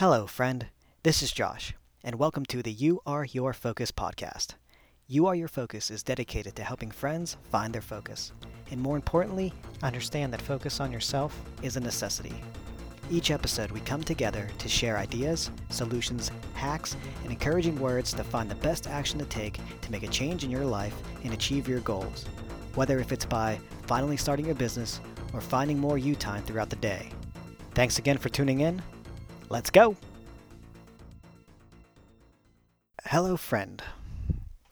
Hello, friend. This is Josh, and welcome to the You Are Your Focus podcast. You Are Your Focus is dedicated to helping friends find their focus, and more importantly, understand that focus on yourself is a necessity. Each episode, we come together to share ideas, solutions, hacks, and encouraging words to find the best action to take to make a change in your life and achieve your goals. Whether if it's by finally starting your business or finding more you time throughout the day. Thanks again for tuning in. Let's go! Hello, friend.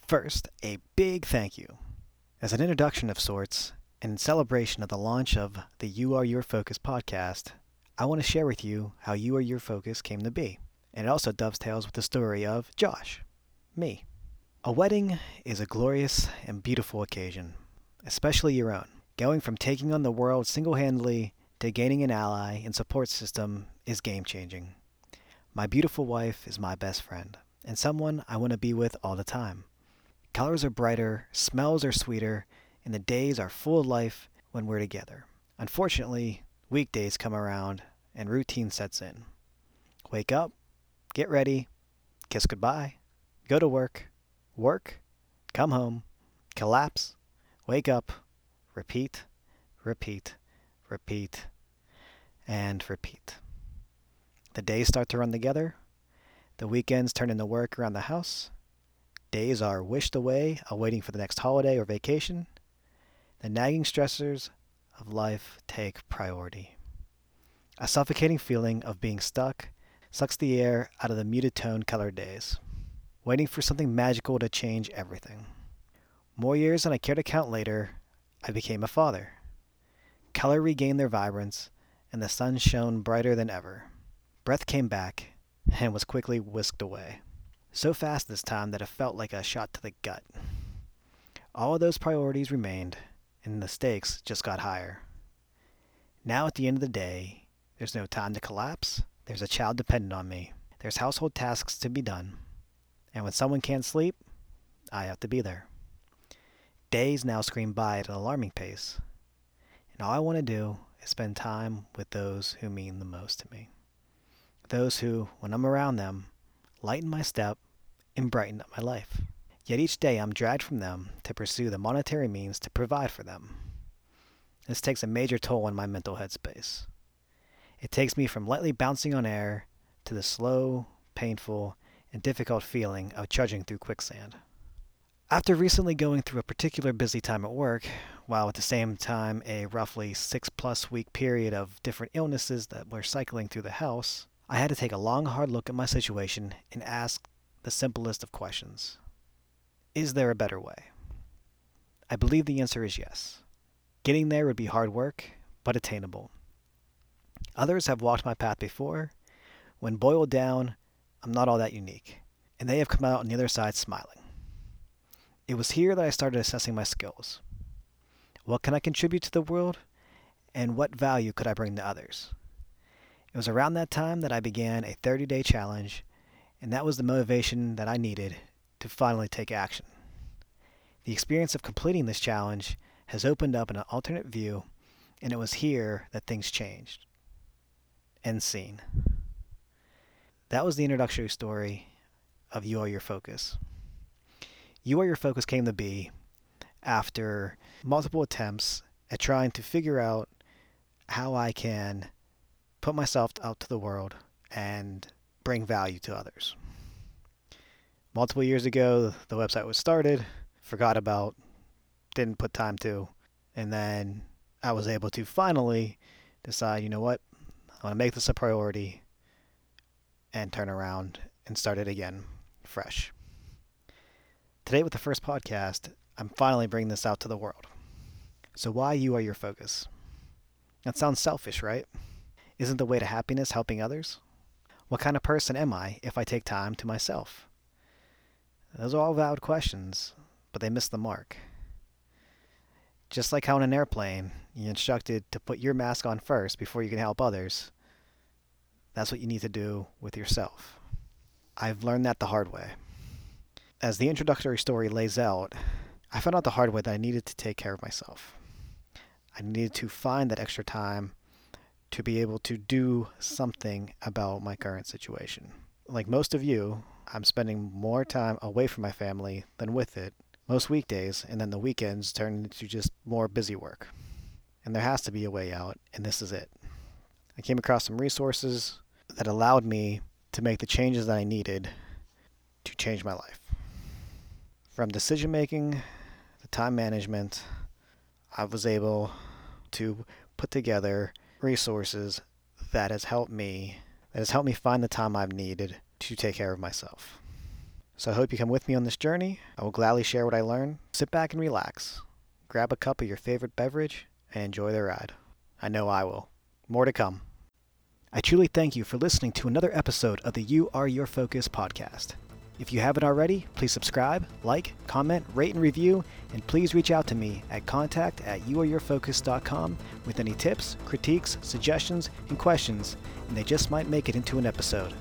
First, a big thank you. As an introduction of sorts, and in celebration of the launch of the You Are Your Focus podcast, I want to share with you how You Are Your Focus came to be. And it also dovetails with the story of Josh, me. A wedding is a glorious and beautiful occasion, especially your own. Going from taking on the world single handedly to gaining an ally and support system is game changing. My beautiful wife is my best friend, and someone I want to be with all the time. Colors are brighter, smells are sweeter, and the days are full of life when we're together. Unfortunately, weekdays come around and routine sets in. Wake up, get ready, kiss goodbye, go to work, work, come home, collapse, wake up, repeat, repeat, repeat, and repeat. The days start to run together. The weekends turn into work around the house. Days are wished away, awaiting for the next holiday or vacation. The nagging stressors of life take priority. A suffocating feeling of being stuck sucks the air out of the muted tone colored days, waiting for something magical to change everything. More years than I care to count later, I became a father. Color regained their vibrance, and the sun shone brighter than ever. Breath came back and was quickly whisked away. So fast this time that it felt like a shot to the gut. All of those priorities remained, and the stakes just got higher. Now, at the end of the day, there's no time to collapse. There's a child dependent on me. There's household tasks to be done. And when someone can't sleep, I have to be there. Days now scream by at an alarming pace. And all I want to do spend time with those who mean the most to me. Those who, when I'm around them, lighten my step and brighten up my life. Yet each day I'm dragged from them to pursue the monetary means to provide for them. This takes a major toll on my mental headspace. It takes me from lightly bouncing on air to the slow, painful, and difficult feeling of trudging through quicksand. After recently going through a particular busy time at work, while at the same time a roughly six plus week period of different illnesses that were cycling through the house, I had to take a long, hard look at my situation and ask the simplest of questions Is there a better way? I believe the answer is yes. Getting there would be hard work, but attainable. Others have walked my path before. When boiled down, I'm not all that unique, and they have come out on the other side smiling. It was here that I started assessing my skills. What can I contribute to the world, and what value could I bring to others? It was around that time that I began a 30 day challenge, and that was the motivation that I needed to finally take action. The experience of completing this challenge has opened up an alternate view, and it was here that things changed. End scene. That was the introductory story of You Are Your Focus. You Are Your Focus came to be after multiple attempts at trying to figure out how I can put myself out to the world and bring value to others. Multiple years ago, the website was started, forgot about, didn't put time to, and then I was able to finally decide, you know what, I want to make this a priority and turn around and start it again fresh. Today, with the first podcast, I'm finally bringing this out to the world. So, why you are your focus? That sounds selfish, right? Isn't the way to happiness helping others? What kind of person am I if I take time to myself? Those are all valid questions, but they miss the mark. Just like how in an airplane, you're instructed to put your mask on first before you can help others, that's what you need to do with yourself. I've learned that the hard way. As the introductory story lays out, I found out the hard way that I needed to take care of myself. I needed to find that extra time to be able to do something about my current situation. Like most of you, I'm spending more time away from my family than with it most weekdays, and then the weekends turn into just more busy work. And there has to be a way out, and this is it. I came across some resources that allowed me to make the changes that I needed to change my life. From decision making time management, I was able to put together resources that has helped me that has helped me find the time I've needed to take care of myself. So I hope you come with me on this journey. I will gladly share what I learn. Sit back and relax. Grab a cup of your favorite beverage and enjoy the ride. I know I will. More to come. I truly thank you for listening to another episode of the You Are Your Focus podcast. If you haven't already, please subscribe, like, comment, rate, and review, and please reach out to me at contact at youareyourfocus.com with any tips, critiques, suggestions, and questions, and they just might make it into an episode.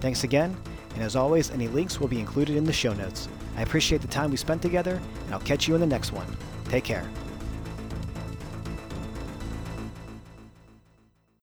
Thanks again, and as always, any links will be included in the show notes. I appreciate the time we spent together, and I'll catch you in the next one. Take care.